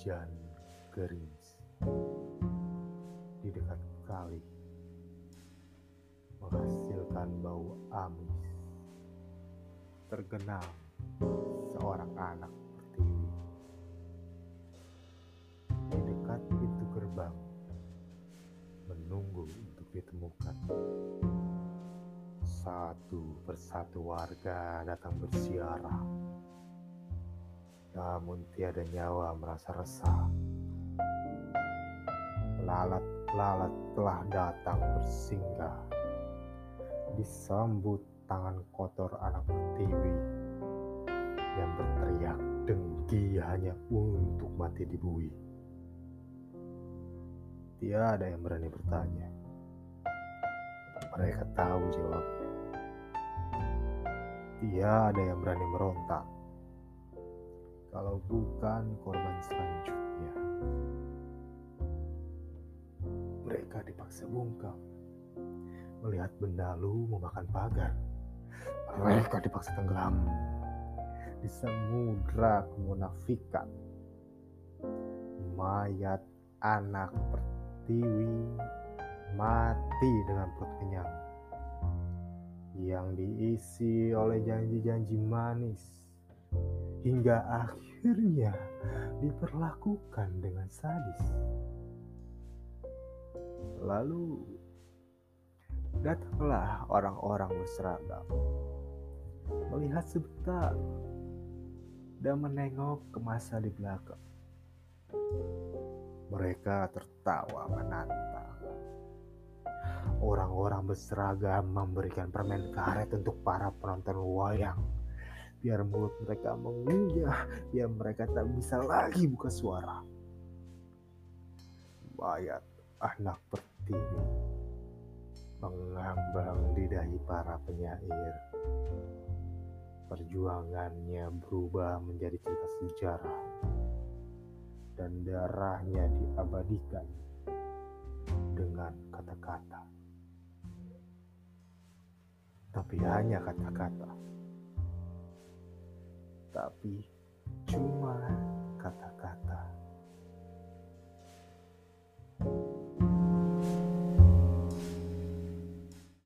Hujan gerimis di dekat kali menghasilkan bau amis. Tergenang seorang anak pertiwi di dekat pintu gerbang menunggu untuk ditemukan. Satu persatu warga datang bersiarah namun tiada nyawa merasa resah. Lalat-lalat telah datang bersinggah, disambut tangan kotor anak pertiwi yang berteriak dengki hanya untuk mati di bui. Tiada yang berani bertanya. Mereka tahu jawabnya. Tiada yang berani merontak kalau bukan korban selanjutnya. Mereka dipaksa bungkam melihat bendalu memakan pagar. Mereka dipaksa tenggelam di samudra kemunafikan. Mayat anak pertiwi mati dengan perut kenyang yang diisi oleh janji-janji manis hingga akhirnya diperlakukan dengan sadis. Lalu datanglah orang-orang berseragam, melihat sebentar dan menengok ke masa di belakang. Mereka tertawa menantang. Orang-orang berseragam memberikan permen karet untuk para penonton wayang biar mulut mereka mengunyah, biar mereka tak bisa lagi buka suara. Mayat anak pertiwi mengambang di dahi para penyair. Perjuangannya berubah menjadi cerita sejarah dan darahnya diabadikan dengan kata-kata. Tapi hanya kata-kata tapi cuma kata-kata.